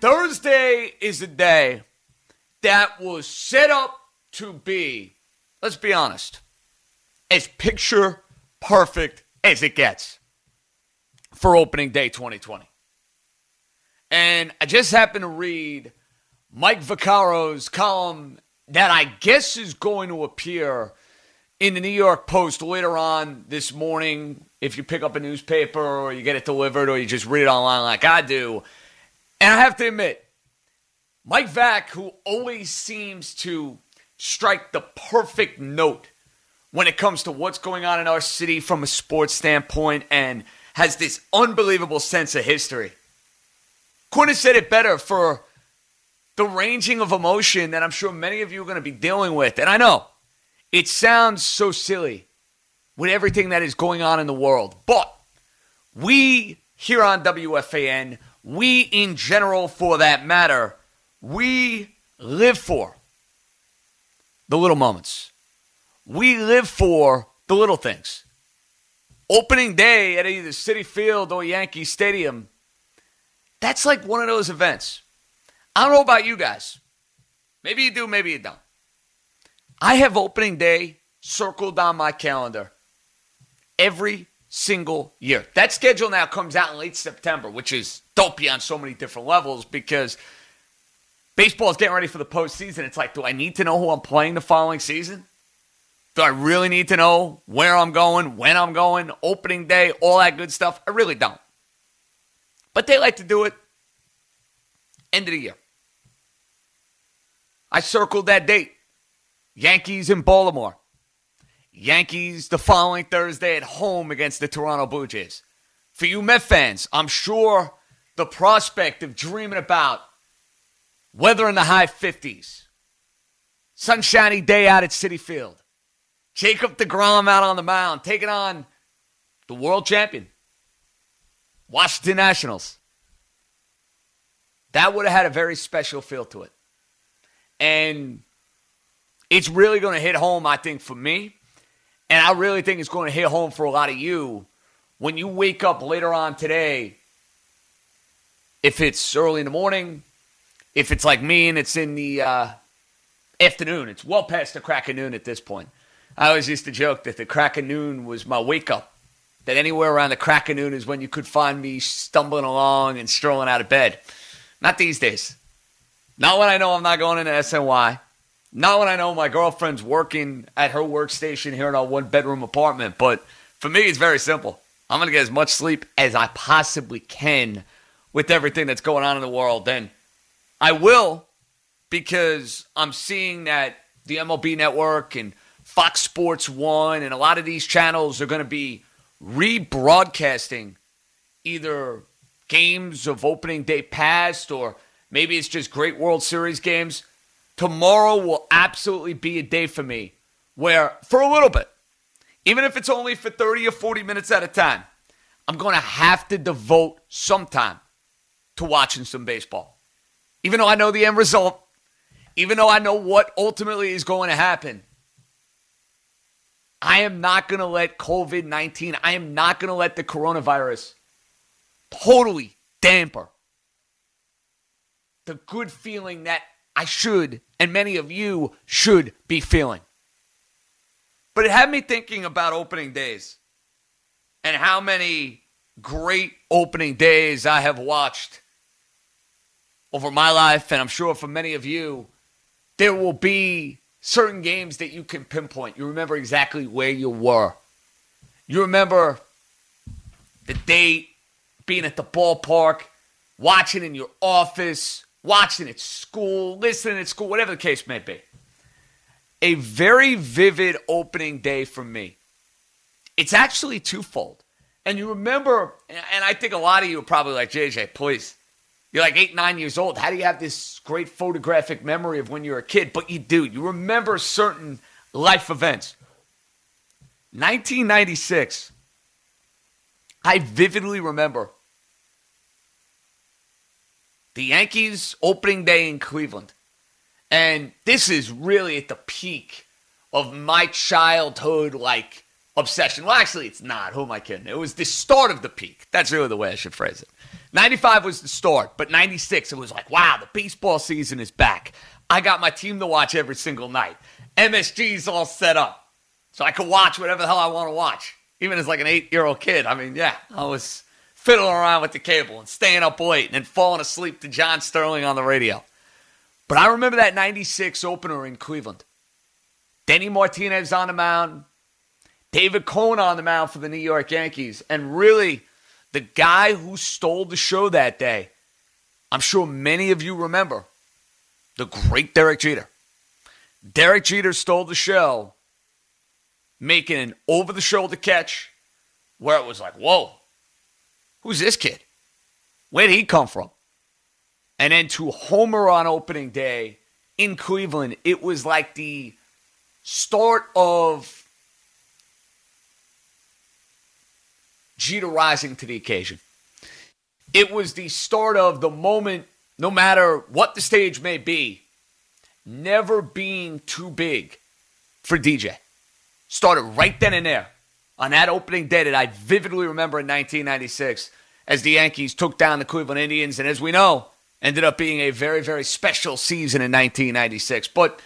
Thursday is a day that was set up to be, let's be honest, as picture perfect as it gets for opening day 2020. And I just happened to read Mike Vaccaro's column that I guess is going to appear in the New York Post later on this morning. If you pick up a newspaper or you get it delivered or you just read it online like I do. And I have to admit, Mike Vack, who always seems to strike the perfect note when it comes to what's going on in our city from a sports standpoint and has this unbelievable sense of history. Couldn't have said it better for the ranging of emotion that I'm sure many of you are going to be dealing with. And I know it sounds so silly with everything that is going on in the world, but we here on WFAN, we in general for that matter, we live for the little moments. We live for the little things. Opening day at either Citi Field or Yankee Stadium, that's like one of those events. I don't know about you guys. Maybe you do, maybe you don't. I have opening day circled on my calendar every single year. That schedule now comes out in late September, which is dopey on so many different levels because baseball is getting ready for the postseason. It's like, do I need to know who I'm playing the following season? Do I really need to know where I'm going, when I'm going, opening day, all that good stuff? I really don't. But they like to do it end of the year. I circled that date. Yankees in Baltimore. Yankees the following Thursday at home against the Toronto Blue Jays. For you Met fans, I'm sure the prospect of dreaming about weather in the high 50s, sunshiny day out at Citi Field, Jacob DeGrom out on the mound, taking on the world champion, Washington Nationals. That would have had a very special feel to it. And it's really going to hit home, I think, for me. And I really think it's going to hit home for a lot of you when you wake up later on today. If it's early in the morning, if it's like me and it's in the uh, afternoon, it's well past the crack of noon at this point. I always used to joke that the crack of noon was my wake up. That anywhere around the crack of noon is when you could find me stumbling along and strolling out of bed. Not these days. Not when I know I'm not going into SNY. Not when I know my girlfriend's working at her workstation here in our one bedroom apartment. But for me, it's very simple. I'm going to get as much sleep as I possibly can with everything that's going on in the world. And I will because I'm seeing that the MLB network and Fox Sports 1 and a lot of these channels are going to be rebroadcasting either games of opening day past or maybe it's just great World Series games. Tomorrow will absolutely be a day for me where, for a little bit, even if it's only for 30 or 40 minutes at a time, I'm going to have to devote some time to watching some baseball. Even though I know the end result, even though I know what ultimately is going to happen, I am not going to let COVID 19, I am not going to let the coronavirus totally damper the good feeling that I should, and many of you should be feeling. But it had me thinking about opening days and how many great opening days I have watched over my life, and I'm sure for many of you, there will be certain games that you can pinpoint. You remember exactly where you were. You remember the date, being at the ballpark, watching in your office, watching at school, listening at school, whatever the case may be. A very vivid opening day for me. It's actually twofold. And you remember, and I think a lot of you are probably like, JJ, please. You're like eight, nine years old. How do you have this great photographic memory of when you were a kid? But you do. You remember certain life events. 1996, I vividly remember the Yankees opening day in Cleveland. And this is really at the peak of my childhood, like obsession. Well, actually, it's not. Who am I kidding? It was the start of the peak. That's really the way I should phrase it. 95 was the start, but 96, it was like, wow, the baseball season is back. I got my team to watch every single night. MSG's all set up. So I could watch whatever the hell I want to watch. Even as like an eight year old kid. I mean, yeah, I was fiddling around with the cable and staying up late and then falling asleep to John Sterling on the radio. But I remember that 96 opener in Cleveland. Denny Martinez on the mound, David Cone on the mound for the New York Yankees. And really, the guy who stole the show that day, I'm sure many of you remember, the great Derek Jeter. Derek Jeter stole the show, making an over the shoulder catch where it was like, whoa, Who's this kid? Where did he come from? And then to homer on opening day in Cleveland, it was like the start of Jeter rising to the occasion. It was the start of the moment, no matter what the stage may be, never being too big for DJ. Started right then and there on that opening day that I vividly remember in 1996 as the Yankees took down the Cleveland Indians. And as we know, ended up being a very, very special season in 1996. But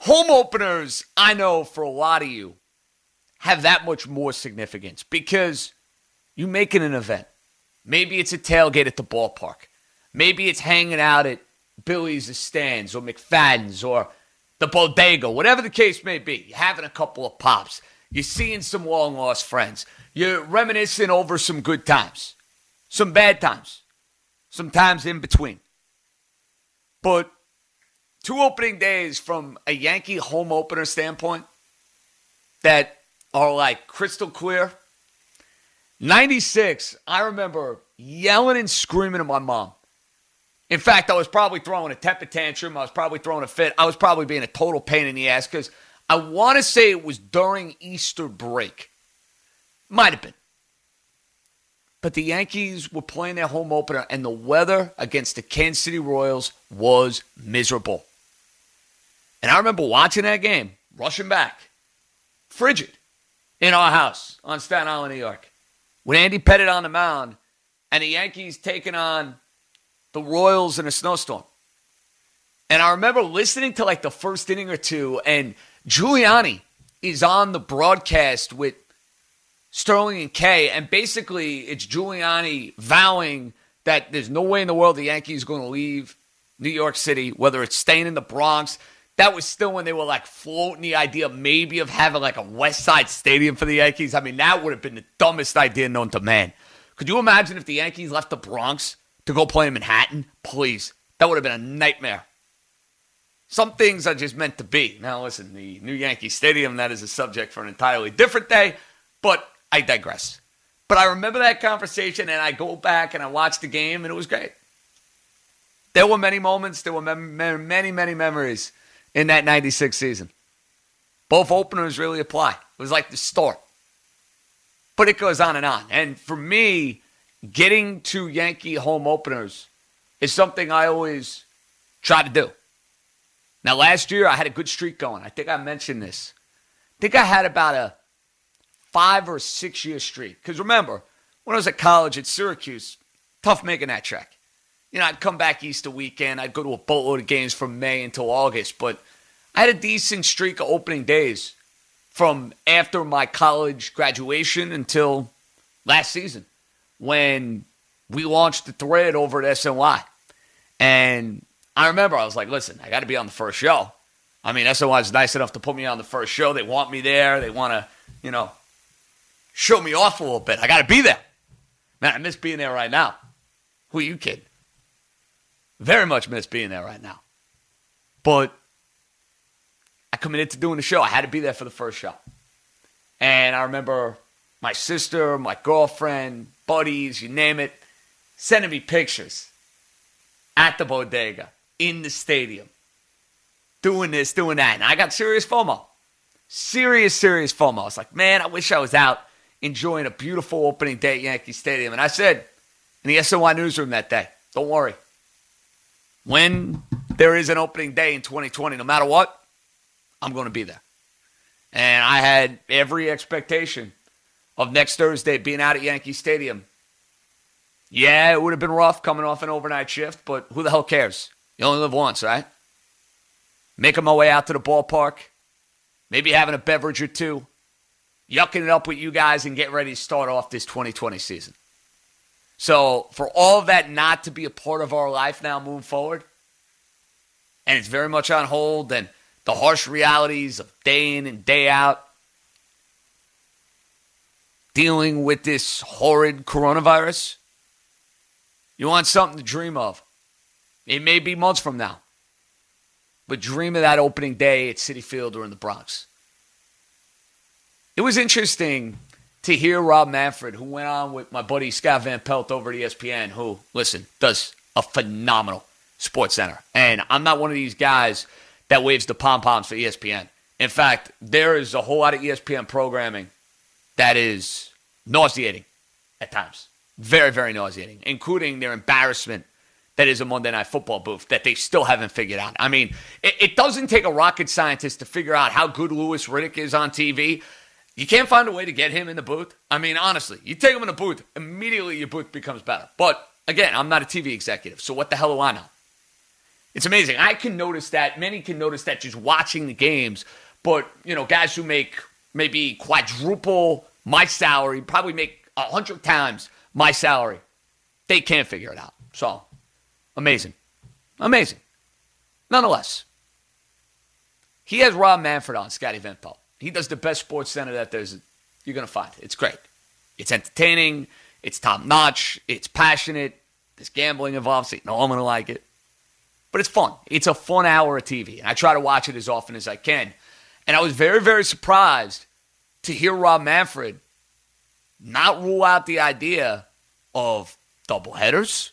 home openers, I know for a lot of you, have that much more significance because you make it an event. Maybe it's a tailgate at the ballpark. Maybe it's hanging out at Billy's Stan's or McFadden's or the bodega, whatever the case may be. You're having a couple of pops. You're seeing some long lost friends. You're reminiscing over some good times, some bad times, some times in between. But two opening days from a Yankee home opener standpoint that are like crystal clear. 96, I remember yelling and screaming at my mom. In fact, I was probably throwing a temper tantrum. I was probably throwing a fit. I was probably being a total pain in the ass because I want to say it was during Easter break. Might have been. But the Yankees were playing their home opener, and the weather against the Kansas City Royals was miserable. And I remember watching that game, rushing back, frigid, in our house on Staten Island, New York, with Andy Pettitte on the mound, and the Yankees taking on the Royals in a snowstorm. And I remember listening to like the first inning or two, and Giuliani is on the broadcast with Sterling and Kay, and basically it's Giuliani vowing that there's no way in the world the Yankees are going to leave New York City, whether it's staying in the Bronx. That was still when they were like floating the idea maybe of having like a West Side Stadium for the Yankees. I mean, that would have been the dumbest idea known to man. Could you imagine if the Yankees left the Bronx to go play in Manhattan? Please. That would have been a nightmare. Some things are just meant to be. Now, listen, the new Yankee Stadium, that is a subject for an entirely different day, but I digress. But I remember that conversation, and I go back and I watch the game, and it was great. There were many moments, there were mem- many, many memories in that 96 season. Both openers really apply. It was like the start. But it goes on and on. And for me, getting to Yankee home openers is something I always try to do. Now, last year I had a good streak going. I think I mentioned this. I think I had about a five or six year streak. Because remember, when I was at college at Syracuse, tough making that trek. You know, I'd come back Easter weekend. I'd go to a boatload of games from May until August. But I had a decent streak of opening days from after my college graduation until last season when we launched the thread over at SNY. And I remember I was like, listen, I got to be on the first show. I mean, SNY is nice enough to put me on the first show. They want me there. They want to, you know, show me off a little bit. I got to be there. Man, I miss being there right now. Who are you kidding? Very much miss being there right now. But I committed to doing the show. I had to be there for the first show. And I remember my sister, my girlfriend, buddies, you name it, sending me pictures at the bodega, in the stadium, doing this, doing that. And I got serious FOMO. Serious, serious FOMO. I was like, man, I wish I was out enjoying a beautiful opening day at Yankee Stadium. And I said in the SNY newsroom that day, don't worry. When there is an opening day in 2020, no matter what, I'm going to be there. And I had every expectation of next Thursday being out at Yankee Stadium. Yeah, it would have been rough coming off an overnight shift, but who the hell cares? You only live once, right? Making my way out to the ballpark, maybe having a beverage or two, yucking it up with you guys, and getting ready to start off this 2020 season. So, for all that not to be a part of our life now moving forward, and it's very much on hold, and the harsh realities of day in and day out, dealing with this horrid coronavirus, you want something to dream of. It may be months from now, but dream of that opening day at Citi Field or in the Bronx. It was interesting to hear Rob Manfred, who went on with my buddy Scott Van Pelt over at ESPN, who, listen, does a phenomenal SportsCenter. And I'm not one of these guys that waves the pom poms for ESPN. In fact, there is a whole lot of ESPN programming that is nauseating at times. Very, very nauseating, including their embarrassment that is a Monday Night Football booth that they still haven't figured out. I mean, it, it doesn't take a rocket scientist to figure out how good Louis Riddick is on TV. You can't find a way to get him in the booth. I mean, honestly, you take him in the booth, immediately your booth becomes better. But again, I'm not a TV executive, so what the hell do I know? It's amazing. I can notice that. Many can notice that just watching the games. But, you know, guys who make maybe quadruple my salary, probably make a hundred times my salary, they can't figure it out. So, amazing. Amazing. Nonetheless, he has Rob Manfred on, Scotty Van Pelt. He does the best SportsCenter that there's you're gonna find. It's great. It's entertaining. It's top notch. It's passionate. There's gambling involved, so you know I'm gonna like it. But it's fun. It's a fun hour of TV, and I try to watch it as often as I can. And I was very, very surprised to hear Rob Manfred not rule out the idea of doubleheaders.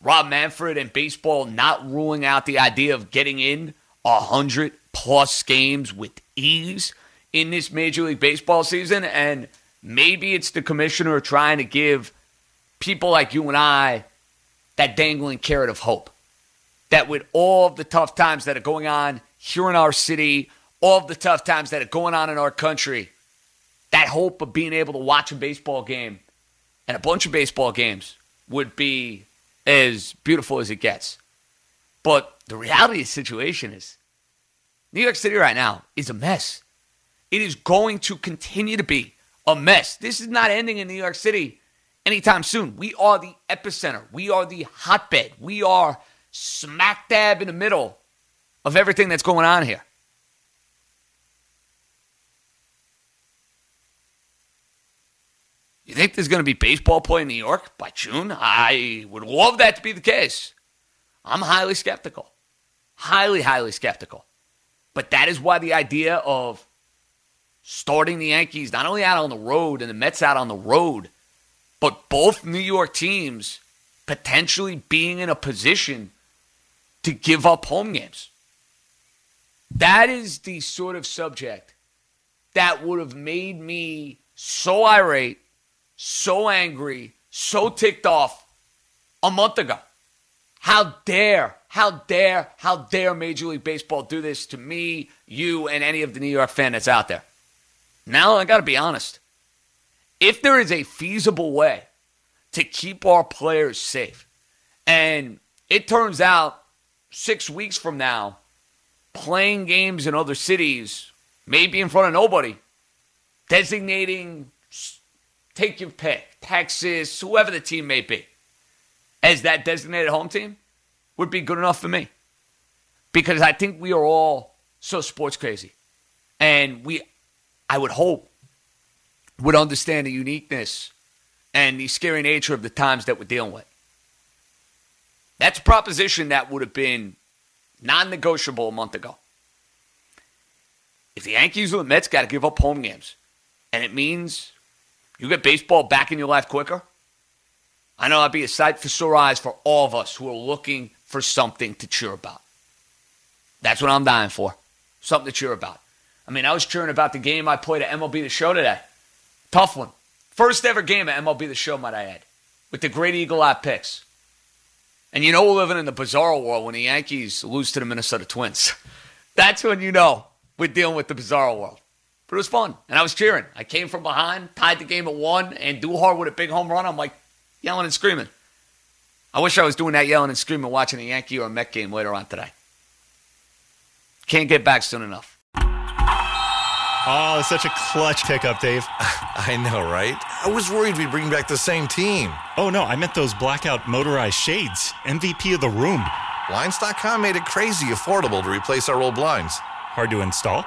Rob Manfred and baseball not ruling out the idea of getting in a hundred plus games with ease in this Major League Baseball season. And maybe it's the commissioner trying to give people like you and I that dangling carrot of hope. That with all of the tough times that are going on here in our city, all of the tough times that are going on in our country, that hope of being able to watch a baseball game and a bunch of baseball games would be as beautiful as it gets. But the reality of the situation is New York City right now is a mess. It is going to continue to be a mess. This is not ending in New York City anytime soon. We are the epicenter, we are the hotbed, we are smack dab in the middle of everything that's going on here. You think there's going to be baseball play in New York by June? I would love that to be the case. I'm highly skeptical. Highly, highly skeptical. But that is why the idea of starting the Yankees not only out on the road and the Mets out on the road, but both New York teams potentially being in a position to give up home games. That is the sort of subject that would have made me so irate, so angry, so ticked off a month ago. How dare, how dare, how dare Major League Baseball do this to me, you, and any of the New York fan that's out there? Now I got to be honest. If there is a feasible way to keep our players safe, and it turns out six weeks from now, playing games in other cities, maybe in front of nobody, designating, take your pick, Texas, whoever the team may be, as that designated home team would be good enough for me. Because I think we are all so sports crazy. And we, I would hope, would understand the uniqueness and the scary nature of the times that we're dealing with. That's a proposition that would have been non negotiable a month ago. If the Yankees or the Mets got to give up home games, and it means you get baseball back in your life quicker, I know that'd be a sight for sore eyes for all of us who are looking for something to cheer about. That's what I'm dying for. Something to cheer about. I mean, I was cheering about the game I played at MLB The Show today. Tough one. First ever game at MLB The Show, might I add, with the great Eagle Eye picks. And you know we're living in the bizarre world when the Yankees lose to the Minnesota Twins. That's when you know we're dealing with the bizarre world. But it was fun, and I was cheering. I came from behind, tied the game at one, and Duhar with a big home run. I'm like yelling and screaming. I wish I was doing that yelling and screaming watching a Yankee or a Met game later on today. Can't get back soon enough. Oh, such a clutch pickup, Dave. I know, right? I was worried we'd bring back the same team. Oh, no, I meant those blackout motorized shades. MVP of the room. Blinds.com made it crazy affordable to replace our old blinds. Hard to install?